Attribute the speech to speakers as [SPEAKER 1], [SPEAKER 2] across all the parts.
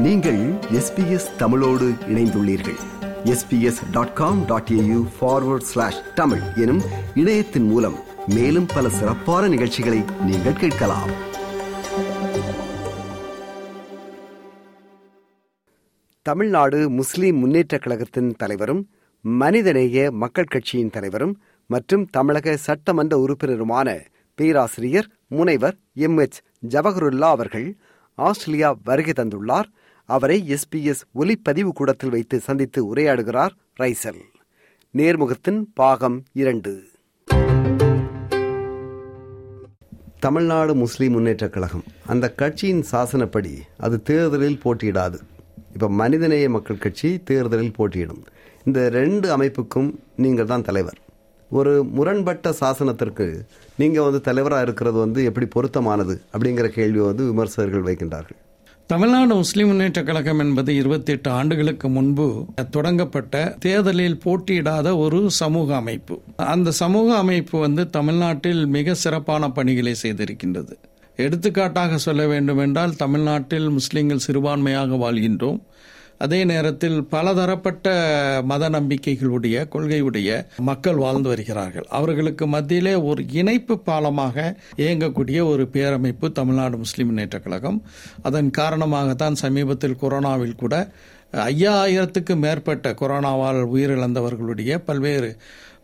[SPEAKER 1] நீங்கள் எஸ்பிஎஸ் தமிழோடு இணைந்துள்ளீர்கள். SBS dot com dot AU forward slash Tamil எனும் இணையத்தின் மூலம் மேலும் பல சிறப்பான நிகழ்ச்சிகளை நீங்கள் கேட்கலாம். தமிழ்நாடு முஸ்லிம் முன்னேற்றக் கழகத்தின் தலைவரும் மனிதநேய மக்கள் கட்சியின் தலைவரும் மற்றும் தமிழக சட்டமன்ற உறுப்பினருமான பேராசிரியர் முனைவர் எம் எச் ஜவஹருல்லா அவர்கள் ஆஸ்திரேலியா வருகை தந்துள்ளார். அவரை எஸ்பிஎஸ் ஒலிப்பதிவு கூடத்தில் வைத்து சந்தித்து உரையாடுகிறார் ரைசல். நேர்முகத்தின் பாகம் இரண்டு. தமிழ்நாடு முஸ்லீம் முன்னேற்றக் கழகம். அந்த கட்சியின் சாசனப்படி அது தேர்தலில் போட்டியிடாது. இப்போ மனிதநேய மக்கள் கட்சி தேர்தலில் போட்டியிடும். இந்த ரெண்டு அமைப்புக்கும் நீங்கள் தான் தலைவர். ஒரு முரண்பட்ட சாசனத்திற்கு நீங்கள் வந்து தலைவராக இருக்கிறது வந்து எப்படி பொருத்தமானது அப்படிங்கிற கேள்வி வந்து விமர்சகர்கள் வைக்கின்றார்கள்.
[SPEAKER 2] தமிழ்நாடு முஸ்லிம் முன்னேற்ற கழகம் என்பது இருபத்தி எட்டு ஆண்டுகளுக்கு முன்பு தொடங்கப்பட்ட தேர்தலில் போட்டியிடாத ஒரு சமூக அமைப்பு. அந்த சமூக அமைப்பு வந்து தமிழ்நாட்டில் மிக சிறப்பான பணிகளை செய்திருக்கின்றது. எடுத்துக்காட்டாக சொல்ல வேண்டுமென்றால் தமிழ்நாட்டில் முஸ்லிம்கள் சிறுபான்மையாக வாழ்கின்றோம். அதே நேரத்தில் பலதரப்பட்ட மத நம்பிக்கைகளுடைய கொள்கையுடைய மக்கள் வாழ்ந்து வருகிறார்கள். அவர்களுக்கு மத்தியிலே ஒரு இணைப்பு பாலமாக இயங்கக்கூடிய ஒரு பேரமைப்பு தமிழ்நாடு முஸ்லிம் முன்னேற்ற கழகம். அதன் காரணமாகத்தான் சமீபத்தில் கொரோனாவில் கூட ஐயாயிரத்துக்கு மேற்பட்ட கொரோனாவால் உயிரிழந்தவர்களுடைய பல்வேறு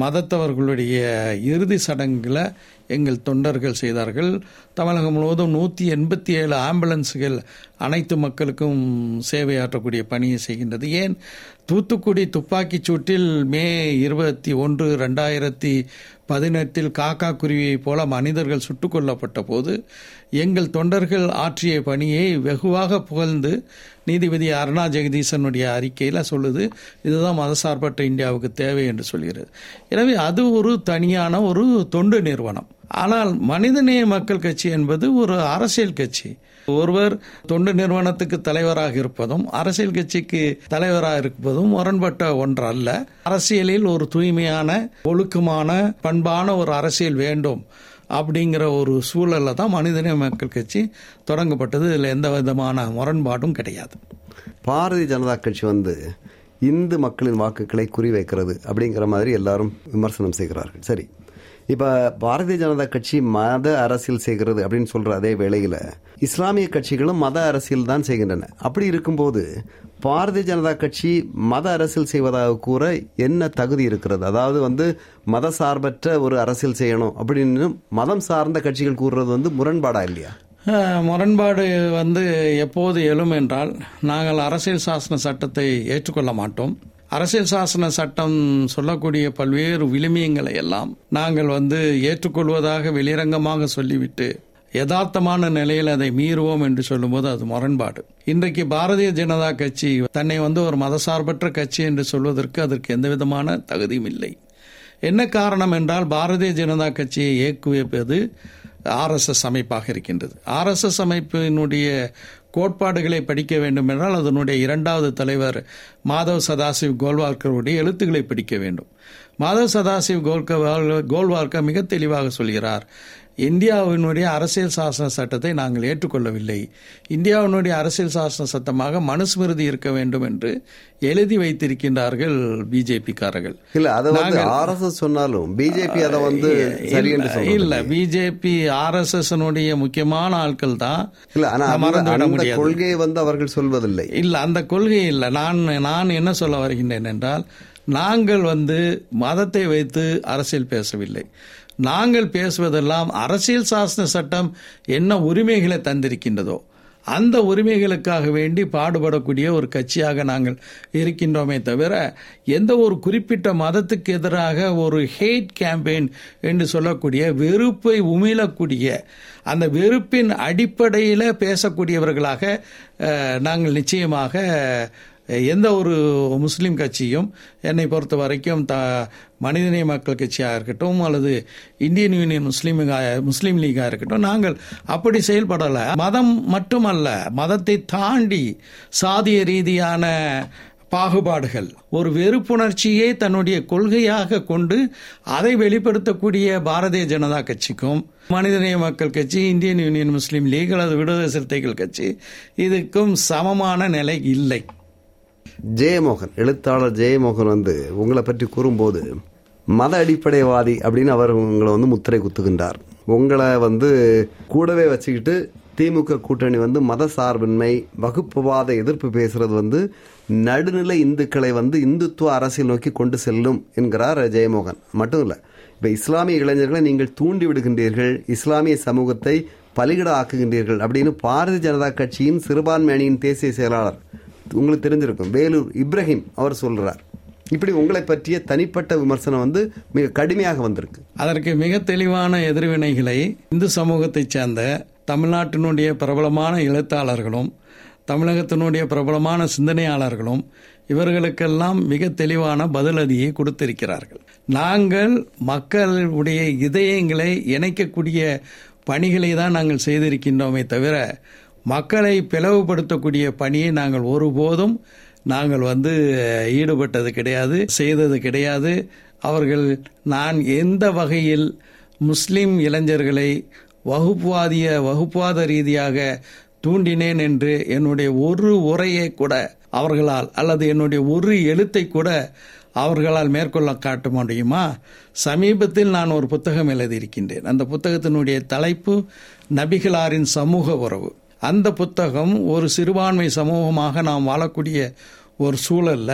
[SPEAKER 2] மதத்தவர்களுடைய இறுதி சடங்குகளை எங்கள் தொண்டர்கள் செய்தார்கள். தமிழகம் முழுவதும் நூற்றி எண்பத்தி ஏழு ஆம்புலன்ஸுகள் அனைத்து மக்களுக்கும் சேவையாற்றக்கூடிய பணியை செய்கின்றது. ஏன்? தூத்துக்குடி துப்பாக்கிச் சூட்டில் மே இருபத்தி ஒன்று ரெண்டாயிரத்தி பதினெட்டில் காக்கா குருவியைப் போல மனிதர்கள் சுட்டுக் கொல்லப்பட்ட போது எங்கள் தொண்டர்கள் ஆற்றிய பணியை வெகுவாக புகழ்ந்து நீதிபதி அருணா ஜெகதீசனுடைய அறிக்கையில் சொல்லுது. இதுதான் மதசார்பற்ற இந்தியாவுக்கு தேவை என்று சொல்கிறது. எனவே அது ஒரு தனியான ஒரு தொண்டு நிறுவனம். ஆனால் மனிதநேய மக்கள் கட்சி என்பது ஒரு அரசியல் கட்சி. ஒருவர் தொண்டு நிறுவனத்துக்கு தலைவராக இருப்பதும் அரசியல் கட்சிக்கு தலைவராக இருப்பதும் முரண்பட்ட ஒன்று அல்ல அரசியலில் ஒரு தூய்மையான ஒழுக்கமான பண்பான ஒரு அரசியல் வேண்டும் அப்படிங்கிற ஒரு சூழல்ல தான் மனிதநேய மக்கள் கட்சி தொடங்கப்பட்டது. இதில் எந்த விதமான முரண்பாடும் கிடையாது.
[SPEAKER 1] பாரதிய ஜனதா கட்சி வந்து இந்து மக்களின் வாக்குகளை குறிவைக்கிறது அப்படிங்கிற மாதிரி எல்லாரும் விமர்சனம் செய்கிறார்கள். சரி. இப்போ பாரதிய ஜனதா கட்சி மத அரசியல் செய்கிறது அப்படின்னு சொல்ற அதே வேளையில் இஸ்லாமிய கட்சிகளும் மத அரசியல் தான் செய்கின்றன. அப்படி இருக்கும்போது பாரதிய ஜனதா கட்சி மத அரசியல் செய்வதாக கூற என்ன தகுதி இருக்கிறது? அதாவது வந்து மத சார்பற்ற ஒரு அரசியல் செய்யணும் அப்படின்னு மதம் சார்ந்த கட்சிகள் கூறுறது வந்து முரண்பாடா இல்லையா?
[SPEAKER 2] முரண்பாடு வந்து எப்போது எழும் என்றால் நாங்கள் அரசியல் சாசன சட்டத்தை ஏற்றுக்கொள்ள மாட்டோம். அரசியல் சாசன சட்டம் சொல்லக்கூடிய பல்வேறு விளிமியங்களை எல்லாம் நாங்கள் வந்து ஏற்றுக்கொள்வதாக வெளிரங்கமாக சொல்லிவிட்டு யதார்த்தமான நிலையில் அதை மீறுவோம் என்று சொல்லும்போது அது முரண்பாடு. இன்றைக்கு பாரதிய ஜனதா கட்சி தன்னை வந்து ஒரு மதசார்பற்ற கட்சி என்று சொல்வதற்கு அதற்கு எந்த விதமான தகுதியும் இல்லை. என்ன காரணம் என்றால் பாரதிய ஜனதா கட்சியை இயக்குவிப்பது ஆர்எஸ்எஸ் அமைப்பாக இருக்கின்றது. ஆர்எஸ்எஸ் அமைப்பினுடைய கோட்பாடுகளை படிக்க வேண்டும் என்றால் அதனுடைய இரண்டாவது தலைவர் மாதவ் சதாசிவ் கோல்வால்கருடைய எழுத்துக்களை படிக்க வேண்டும். மாதவ் சதாசிவ் கோல்க கோல்வால்கர் மிக தெளிவாக சொல்கிறார். இந்தியாவினுடைய அரசியல் சாசன சட்டத்தை நாங்கள் ஏற்றுக்கொள்ளவில்லை. இந்தியாவினுடைய அரசியல் சாசன சட்டமாக மனுஸ்மிருதி இருக்க வேண்டும் என்று எழுதி வைத்திருக்கின்றார்கள் பிஜேபி காரர்கள்
[SPEAKER 1] இல்ல அதை வந்து ஆர்எஸ்எஸ் சொன்னாலும் பிஜேபி அதை வந்து
[SPEAKER 2] இல்ல பிஜேபி ஆர்எஸ்எஸ் முக்கியமான ஆட்கள் தான்
[SPEAKER 1] இல்ல அந்த கொள்கையை வந்து அவர்கள் சொல்வதில்லை.
[SPEAKER 2] இல்ல அந்த கொள்கை இல்ல. நான் நான் என்ன சொல்ல வருகின்றேன் என்றால் நாங்கள் வந்து மதத்தை வைத்து அரசியல் பேசவில்லை. நாங்கள் பேசுவதெல்லாம் அரசியல் சாசன சட்டம் என்ன உரிமைகளை தந்திருக்கின்றதோ அந்த உரிமைகளுக்காக வேண்டி பாடுபடக்கூடிய ஒரு கட்சியாக நாங்கள் இருக்கின்றோமே தவிர எந்த ஒரு குறிப்பிட்ட மதத்துக்கு எதிராக ஒரு ஹேட் கேம்பெயின் என்று சொல்லக்கூடிய வெறுப்பை உமிழக்கூடிய அந்த வெறுப்பின் அடிப்படையில் பேசக்கூடியவர்களாக நாங்கள் நிச்சயமாக எந்த ஒரு முஸ்லீம் கட்சியும் என்னை பொறுத்த வரைக்கும் த மனிதநேய மக்கள் கட்சியாக இருக்கட்டும் அல்லது இந்தியன் யூனியன் முஸ்லீம் முஸ்லீம் லீகாக இருக்கட்டும் நாங்கள் அப்படி செயல்படலை. மதம் மட்டுமல்ல மதத்தை தாண்டி சாதிய ரீதியான பாகுபாடுகள் ஒரு வெறுப்புணர்ச்சியை தன்னுடைய கொள்கையாக கொண்டு அதை வெளிப்படுத்தக்கூடிய பாரதிய ஜனதா கட்சிக்கும் மனிதநேய மக்கள் கட்சி இந்தியன் யூனியன் முஸ்லீம் லீக் அல்லது விடுதலை சிறுத்தைகள் கட்சி இதுக்கும் சமமான நிலை இல்லை.
[SPEAKER 1] ஜெயமோகன் எழுத்தாளர் ஜெயமோகன் வந்து உங்களை பற்றி கூறும்போது மத அடிப்படைவாதி அப்படின்னு அவர் உங்களை வந்து முத்திரை குத்துகின்றார். உங்களை வந்து கூடவே வச்சுக்கிட்டு திமுக கூட்டணி வந்து மத சார்பின்மை வகுப்புவாத எதிர்ப்பு பேசுறது வந்து நடுநிலை இந்துக்களை வந்து இந்துத்துவ அரசியல் நோக்கி கொண்டு செல்லும் என்கிறார் ஜெயமோகன். மட்டும் இல்லை இப்போ இஸ்லாமிய இளைஞர்களை நீங்கள் தூண்டி விடுகின்றீர்கள் இஸ்லாமிய சமூகத்தை பலிகிட ஆக்குகின்றீர்கள் அப்படின்னு பாரதிய ஜனதா கட்சியின் சிறுபான்மை அணியின் தேசிய செயலாளர் உங்களுக்கு தெரிஞ்சிருக்கும் வேலூர் இப்ராஹிம் அவர் சொல்றார். இப்படி உங்களை பற்றிய தனிப்பட்ட விமர்சனம் வந்து மிக கடுமையாக வந்திருக்கு.
[SPEAKER 2] அதற்கு மிக தெளிவான எதிர்வினைகளை இந்து சமூகத்தைச் சேர்ந்த தமிழ்நாட்டினுடைய பிரபலமான எழுத்தாளர்களும் தமிழகத்தினுடைய பிரபலமான சிந்தனையாளர்களும் இவர்களுக்கெல்லாம் மிக தெளிவான பதிலதியை கொடுத்திருக்கிறார்கள். நாங்கள் மக்களுடைய இதயங்களை இணைக்கக்கூடிய பணிகளை தான் நாங்கள் செய்திருக்கின்றோமே தவிர மக்களை பிளவுபடுத்தக்கூடிய பணியை நாங்கள் ஒருபோதும் நாங்கள் வந்து ஈடுபட்டது கிடையாது செய்தது கிடையாது. அவர்கள் நான் எந்த வகையில் முஸ்லிம் இளைஞர்களை வகுப்புவாதிய வகுப்புவாத ரீதியாக தூண்டினேன் என்று என்னுடைய ஒரு உரையை கூட அவர்களால் அல்லது என்னுடைய ஒரு எழுத்தை கூட அவர்களால் மேற்கொள்ள காட்ட முடியுமா? சமீபத்தில் நான் ஒரு புத்தகம் எழுதியிருக்கின்றேன். அந்த புத்தகத்தினுடைய தலைப்பு நபிகளாரின் சமூக உறவு. அந்த புத்தகம் ஒரு சிறுபான்மை சமூகமாக நாம் வாழக்கூடிய ஒரு சூழல்ல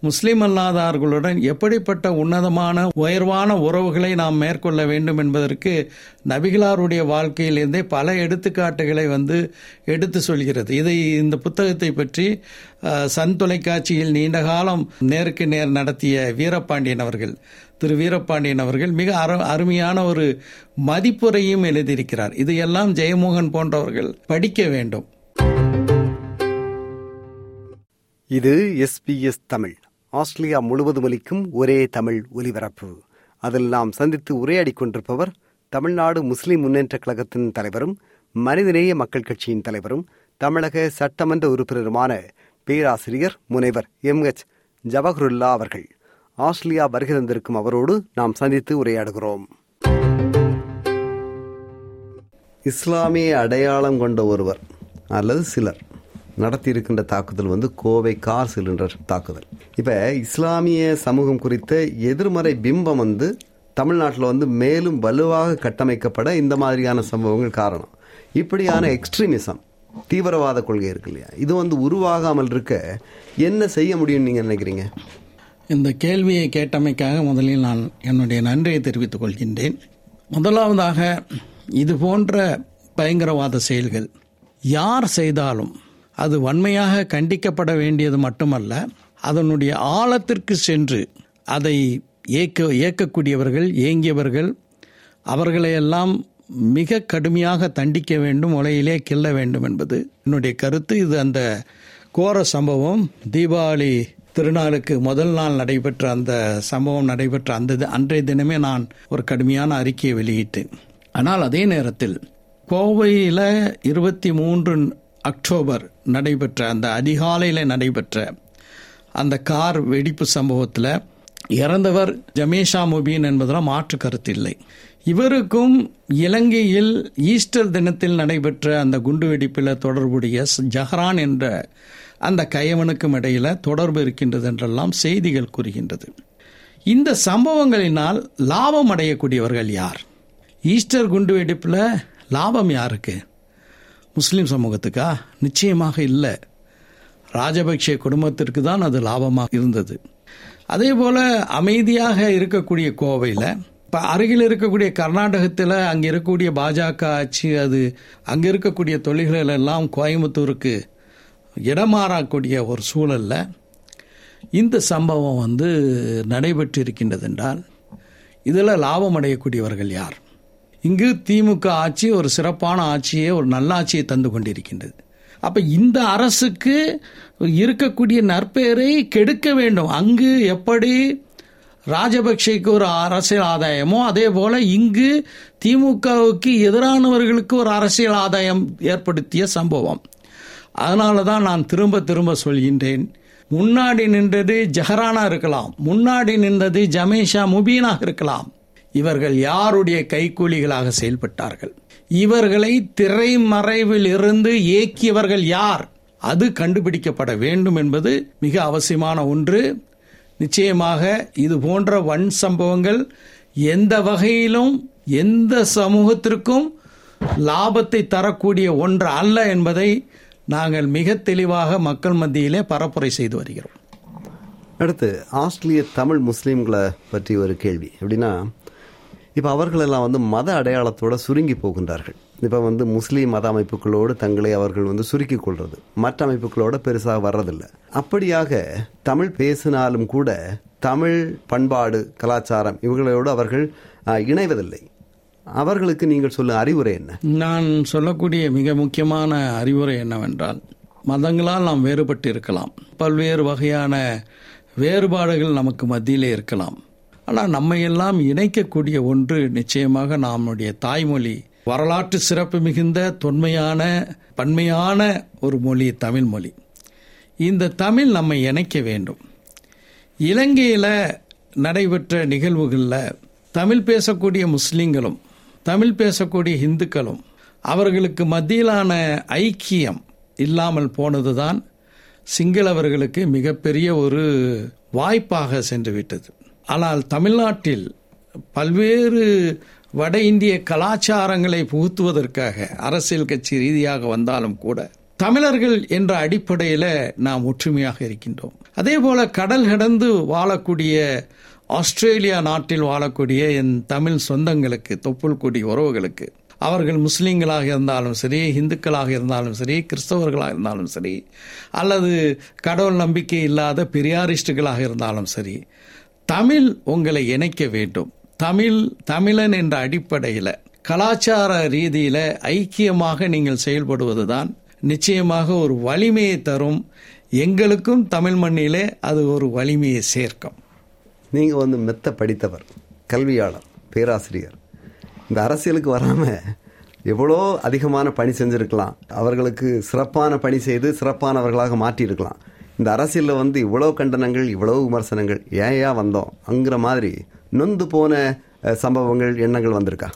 [SPEAKER 2] முஸ்லிம் அல்லாதார்களுடன் எப்படிப்பட்ட உன்னதமான உயர்வான உறவுகளை நாம் மேற்கொள்ள வேண்டும் என்பதற்கு நபிகளாருடைய வாழ்க்கையிலிருந்தே பல எடுத்துக்காட்டுகளை வந்து எடுத்து சொல்கிறது. இதை இந்த புத்தகத்தை பற்றி சன் தொலைக்காட்சியில் நீண்ட காலம் நேருக்கு நேர் நடத்திய வீரபாண்டியன் அவர்கள் திரு வீரபாண்டியன் அவர்கள் மிக அருமையான ஒரு மதிப்புரையும் எழுதியிருக்கிறார். இதையெல்லாம் ஜெயமோகன் போன்றவர்கள் படிக்க வேண்டும்.
[SPEAKER 1] இது எஸ்பிஎஸ் தமிழ். ஆஸ்திரேலியா முழுவதும் ஒலிக்கும் ஒரே தமிழ் ஒலிபரப்பு. அதில் நாம் சந்தித்து உரையாடி கொண்டிருப்பவர் தமிழ்நாடு முஸ்லிம் முன்னேற்ற கழகத்தின் தலைவரும் மனிதநேய மக்கள் கட்சியின் தலைவரும் தமிழக சட்டமன்ற உறுப்பினருமான பேராசிரியர் முனைவர் எம். எச். ஜவஹருல்லா அவர்கள். ஆஸ்திரேலியா வருகை தந்திருக்கும் அவரோடு நாம் சந்தித்து உரையாடுகிறோம். இஸ்லாமிய அடையாளம் கொண்ட ஒருவர் அல்லது சிலர். நடத்தியிருக்கின்ற தாக்குதல் வந்து கோவை கார் சிலிண்டர் தாக்குதல். இப்போ இஸ்லாமிய சமூகம் குறித்த எதிர்மறை பிம்பம் வந்து தமிழ்நாட்டில் வந்து மேலும் வலுவாக கட்டமைக்கப்பட இந்த மாதிரியான சம்பவங்கள் காரணம். இப்படியான எக்ஸ்ட்ரீமிசம் தீவிரவாத கொள்கை இருக்கு இல்லையா? இது வந்து உருவாகாமல் இருக்க என்ன செய்ய முடியும் நீங்க நினைக்கிறீங்க?
[SPEAKER 2] இந்த கேள்வியை கேட்டமைக்காக முதலில் நான் என்னுடைய நன்றியை தெரிவித்துக் கொள்கின்றேன். முதலாவதாக இது போன்ற பயங்கரவாத செயல்கள் யார் செய்தாலும் அது வன்மையாக கண்டிக்கப்பட வேண்டியது மட்டுமல்ல அதனுடைய ஆழத்திற்கு சென்று அதை இயக்க இயக்கக்கூடியவர்கள் இயங்கியவர்கள் அவர்களையெல்லாம் மிக கடுமையாக தண்டிக்க வேண்டும் உலையிலே கிள்ள வேண்டும் என்பது என்னுடைய கருத்து. இது அந்த கோர சம்பவம். தீபாவளி திருநாளுக்கு முதல் நாள் நடைபெற்ற அந்த சம்பவம் நடைபெற்ற அந்த அன்றைய தினமே நான் ஒரு கடுமையான அறிக்கையை வெளியிட்டேன். ஆனால் அதே நேரத்தில் கோவையில் இருபத்தி மூன்று அக்டோபர் நடைபெற்ற அந்த அதிகாலையில் நடைபெற்ற அந்த கார் வெடிப்பு சம்பவத்தில் இறந்தவர் ஜமேஷா முபீன் என்பதில் மாற்று கருத்து இல்லை. இவருக்கும் இலங்கையில் ஈஸ்டர் தினத்தில் நடைபெற்ற அந்த குண்டு வெடிப்பில் தொடர்புடைய ஜஹரான் என்ற அந்த கையவனுக்கும் இடையில தொடர்பு இருக்கின்றது என்றெல்லாம் செய்திகள் கூறுகின்றது. இந்த சம்பவங்களினால் லாபம் அடையக்கூடியவர்கள் யார்? ஈஸ்டர் குண்டு வெடிப்பில் லாபம் யாருக்கு? முஸ்லீம் சமூகத்துக்கா? நிச்சயமாக இல்லை. ராஜபக்ஷ குடும்பத்திற்கு தான் அது லாபமாக இருந்தது. அதே போல அமைதியாக இருக்கக்கூடிய கோவையில் இப்போ அருகில் இருக்கக்கூடிய கர்நாடகத்தில் அங்கே இருக்கக்கூடிய பாஜக ஆட்சி அது அங்கே இருக்கக்கூடிய தொழில்கள் எல்லாம் கோயம்புத்தூருக்கு இடமாறக்கூடிய ஒரு சூழலில் இந்த சம்பவம் வந்து நடைபெற்று இருக்கின்றது என்றால் இதில் லாபம் அடையக்கூடியவர்கள் யார்? இங்கு திமுக ஆட்சி ஒரு சிறப்பான ஆட்சியை ஒரு நல்ல ஆட்சியை தந்து கொண்டிருக்கின்றது. அப்ப இந்த அரசுக்கு இருக்கக்கூடிய நற்பெயரை கெடுக்க வேண்டும். அங்கு எப்படி ராஜபக்சேக்கு ஒரு அரசியல் ஆதாயமோ அதே போல இங்கு திமுகவுக்கு எதிரானவர்களுக்கு ஒரு அரசியல் ஆதாயம் ஏற்படுத்திய சம்பவம். அதனால தான் நான் திரும்ப திரும்ப சொல்கின்றேன். முன்னாடி நின்றது ஜஹரானா இருக்கலாம். முன்னாடி நின்றது ஜமேஷா முபீனா இருக்கலாம். இவர்கள் யாருடைய கைக்கூலிகளாக செயல்பட்டார்கள்? இவர்களை திரைமறைவில் இருந்து இயக்கியவர்கள் யார்? அது கண்டுபிடிக்கப்பட வேண்டும் என்பது மிக அவசியமான ஒன்று. நிச்சயமாக இது போன்ற வன் சம்பவங்கள் எந்த வகையிலும் எந்த சமூகத்திற்கும் லாபத்தை தரக்கூடிய ஒன்று அல்ல என்பதை நாங்கள் மிக தெளிவாக மக்கள் மத்தியிலே பரப்புரை செய்து வருகிறோம்.
[SPEAKER 1] அடுத்து ஆஸ்திரேலிய தமிழ் முஸ்லீம்களை பற்றி ஒரு கேள்வி. எப்படின்னா இப்போ அவர்களெல்லாம் வந்து மத அடையாளத்தோடு சுருங்கி போகின்றார்கள். இப்போ வந்து முஸ்லீம் மத அமைப்புகளோடு தங்களை அவர்கள் வந்து சுருக்கிக் கொள்வது மற்ற அமைப்புகளோட பெருசாக வர்றதில்லை. அப்படியாக தமிழ் பேசினாலும் கூட தமிழ் பண்பாடு கலாச்சாரம் இவர்களோடு அவர்கள் இணைவதில்லை. அவர்களுக்கு நீங்கள் சொல்லும் அறிவுரை என்ன?
[SPEAKER 2] நான் சொல்லக்கூடிய மிக முக்கியமான அறிவுரை என்னவென்றால் மதங்களால் நாம் வேறுபட்டு இருக்கலாம் பல்வேறு வகையான வேறுபாடுகள் நமக்கு மத்தியிலே இருக்கலாம். ஆனால் நம்மையெல்லாம் இணைக்கக்கூடிய ஒன்று நிச்சயமாக நம்முடைய தாய்மொழி. வரலாற்று சிறப்பு மிகுந்த தொன்மையான பன்மையான ஒரு மொழி தமிழ் மொழி. இந்த தமிழ் நம்மை இணைக்க வேண்டும். இலங்கையில் நடைபெற்ற நிகழ்வுகளில் தமிழ் பேசக்கூடிய முஸ்லீம்களும் தமிழ் பேசக்கூடிய இந்துக்களும் அவர்களுக்கு மத்தியிலான ஐக்கியம் இல்லாமல் போனதுதான் சிங்களவர்களுக்கு மிகப்பெரிய ஒரு வாய்ப்பாக சென்று விட்டது ஆனால் தமிழ்நாட்டில் பல்வேறு வட இந்திய கலாச்சாரங்களை புகுத்துவதற்காக அரசியல் கட்சி ரீதியாக வந்தாலும் கூட தமிழர்கள் என்ற அடிப்படையில் நாம் ஒற்றுமையாக இருக்கின்றோம். அதே போல கடல் கடந்து வாழக்கூடிய ஆஸ்திரேலியா நாட்டில் வாழக்கூடிய என் தமிழ் சொந்தங்களுக்கு தொப்புள் கொடி உறவுகளுக்கு அவர்கள் முஸ்லீம்களாக இருந்தாலும் சரி இந்துக்களாக இருந்தாலும் சரி கிறிஸ்தவர்களாக இருந்தாலும் சரி அல்லது கடவுள் நம்பிக்கை இல்லாத பெரியாரிஸ்டுகளாக இருந்தாலும் சரி தமிழ் உங்களை இணைக்க வேண்டும். தமிழ் தமிழன் என்ற அடிப்படையில் கலாச்சார ரீதியில் ஐக்கியமாக நீங்கள் செயல்படுவதுதான் நிச்சயமாக ஒரு வலிமையை தரும். எங்களுக்கும் தமிழ் மண்ணிலே அது ஒரு வலிமையை சேர்க்கும்.
[SPEAKER 1] நீங்கள் வந்து மெத்த படித்தவர் கல்வியாளர் பேராசிரியர். இந்த அரசியலுக்கு வராமல் எவ்வளோ அதிகமான பணி செஞ்சுருக்கலாம். அவர்களுக்கு சிறப்பான பணி செய்து சிறப்பானவர்களாக மாற்றியிருக்கலாம். இந்த அரசியலில் வந்து இவ்வளோ கண்டனங்கள் இவ்வளோ விமர்சனங்கள் ஏன் ஏன் வந்தோம்? அங்கிற மாதிரி நொந்து போன சம்பவங்கள் எண்ணங்கள் வந்திருக்கா?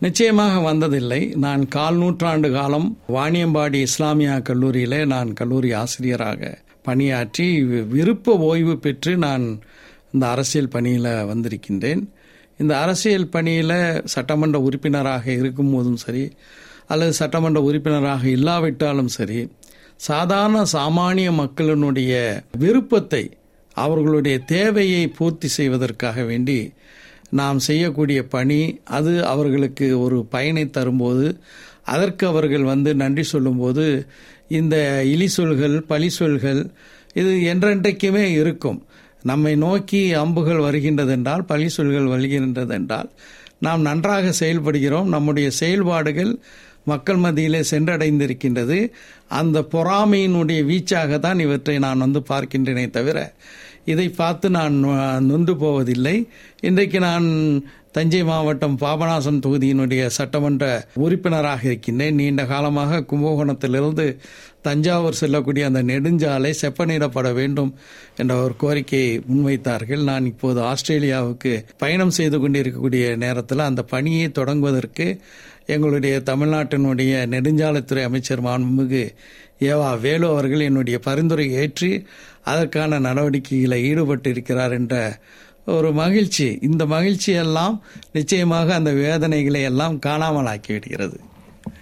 [SPEAKER 2] நிச்சயமாக வந்ததில்லை. நான் கால் நூற்றாண்டு காலம் வாணியம்பாடி இஸ்லாமியா கல்லூரியிலே நான் கல்லூரி ஆசிரியராக பணியாற்றி வி- விருப்ப ஓய்வு பெற்று நான் இந்த அரசியல் பணியில் வந்திருக்கின்றேன். இந்த அரசியல் பணியில் சட்டமன்ற உறுப்பினராக இருக்கும்போதும் சரி அல்லது சட்டமன்ற உறுப்பினராக இல்லாவிட்டாலும் சரி சாதாரண சாமானிய மக்களினுடைய விருப்பத்தை அவர்களுடைய தேவையை பூர்த்தி செய்வதற்காக வேண்டி நாம் செய்யக்கூடிய பணி அது அவர்களுக்கு ஒரு பயனை தரும்போது அதற்கு அவர்கள் வந்து நன்றி சொல்லும்போது இந்த இலி சொல்கள் பழி சொல்கள் இது என்றென்றைக்குமே இருக்கும். நம்மை நோக்கி அம்புகள் வருகின்றதென்றால் பழி சொல்கள் வருகின்றதென்றால் நாம் நன்றாக செயல்படுகிறோம். நம்முடைய செயல்பாடுகள் மக்கள் மத்தியிலே சென்றடைந்திருக்கின்றது. அந்த பொறாமையினுடைய வீச்சாக தான் இவற்றை நான் வந்து பார்க்கின்றேனே தவிர இதை பார்த்து நான் நொ- நொந்து போவதில்லை. இன்றைக்கு நான் தஞ்சை மாவட்டம் பாபநாசம் தொகுதியினுடைய சட்டமன்ற உறுப்பினராக இருக்கின்றேன். நீண்ட காலமாக கும்பகோணத்திலிருந்து தஞ்சாவூர் செல்லக்கூடிய அந்த நெடுஞ்சாலை செப்பனிடப்பட வேண்டும் என்ற ஒரு கோரிக்கையை முன்வைத்தார்கள். நான் இப்போது ஆஸ்திரேலியாவுக்கு பயணம் செய்து கொண்டிருக்கக்கூடிய நேரத்தில் அந்த பணியை தொடங்குவதற்கு எங்களுடைய தமிழ்நாட்டினுடைய நெடுஞ்சாலைத்துறை அமைச்சர் மாண்புமிகு ஏவா வேலு அவர்கள் என்னுடைய பரிந்துரை ஏற்றி அதற்கான நடவடிக்கைகளை ஈடுபட்டு இருக்கிறார் என்ற ஒரு மகிழ்ச்சி. இந்த மகிழ்ச்சி எல்லாம் நிச்சயமாக அந்த வேதனைகளை எல்லாம் காணாமல் ஆக்கிவிடுகிறது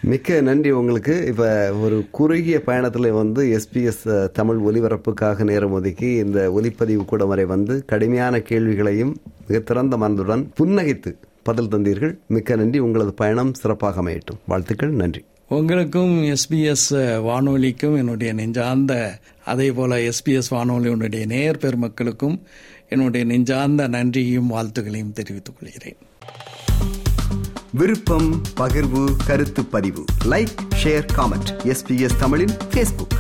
[SPEAKER 1] மிக்க நன்றி உங்களுக்கு. இப்போ ஒரு குறுகிய பயணத்தில் வந்து எஸ்பிஎஸ் தமிழ் ஒலிபரப்புக்காக நேரம் ஒதுக்கி இந்த ஒலிப்பதிவு கூடம் வரை வந்து கடுமையான கேள்விகளையும் மிக திறந்த மனதுடன் புன்னகைத்து பதில் தந்தீர்கள். மிக்க நன்றி. உங்களது பயணம் சிறப்பாக அமையட்டும். வாழ்த்துக்கள். நன்றி.
[SPEAKER 2] உங்களுக்கும் எஸ்பிஎஸ் வானொலிக்கும் என்னுடைய நெஞ்சார்ந்த அதே போல எஸ்பிஎஸ் வானொலியினுடைய நேர் பெருமக்களுக்கும் என்னுடைய நெஞ்சார்ந்த நன்றியையும் வாழ்த்துக்களையும் தெரிவித்துக் கொள்கிறேன்.
[SPEAKER 1] விருப்பம் பகிர்வு கருத்து பதிவு. லைக் ஷேர் காமெண்ட் எஸ்பிஎஸ் தமிழின் ஃபேஸ்புக்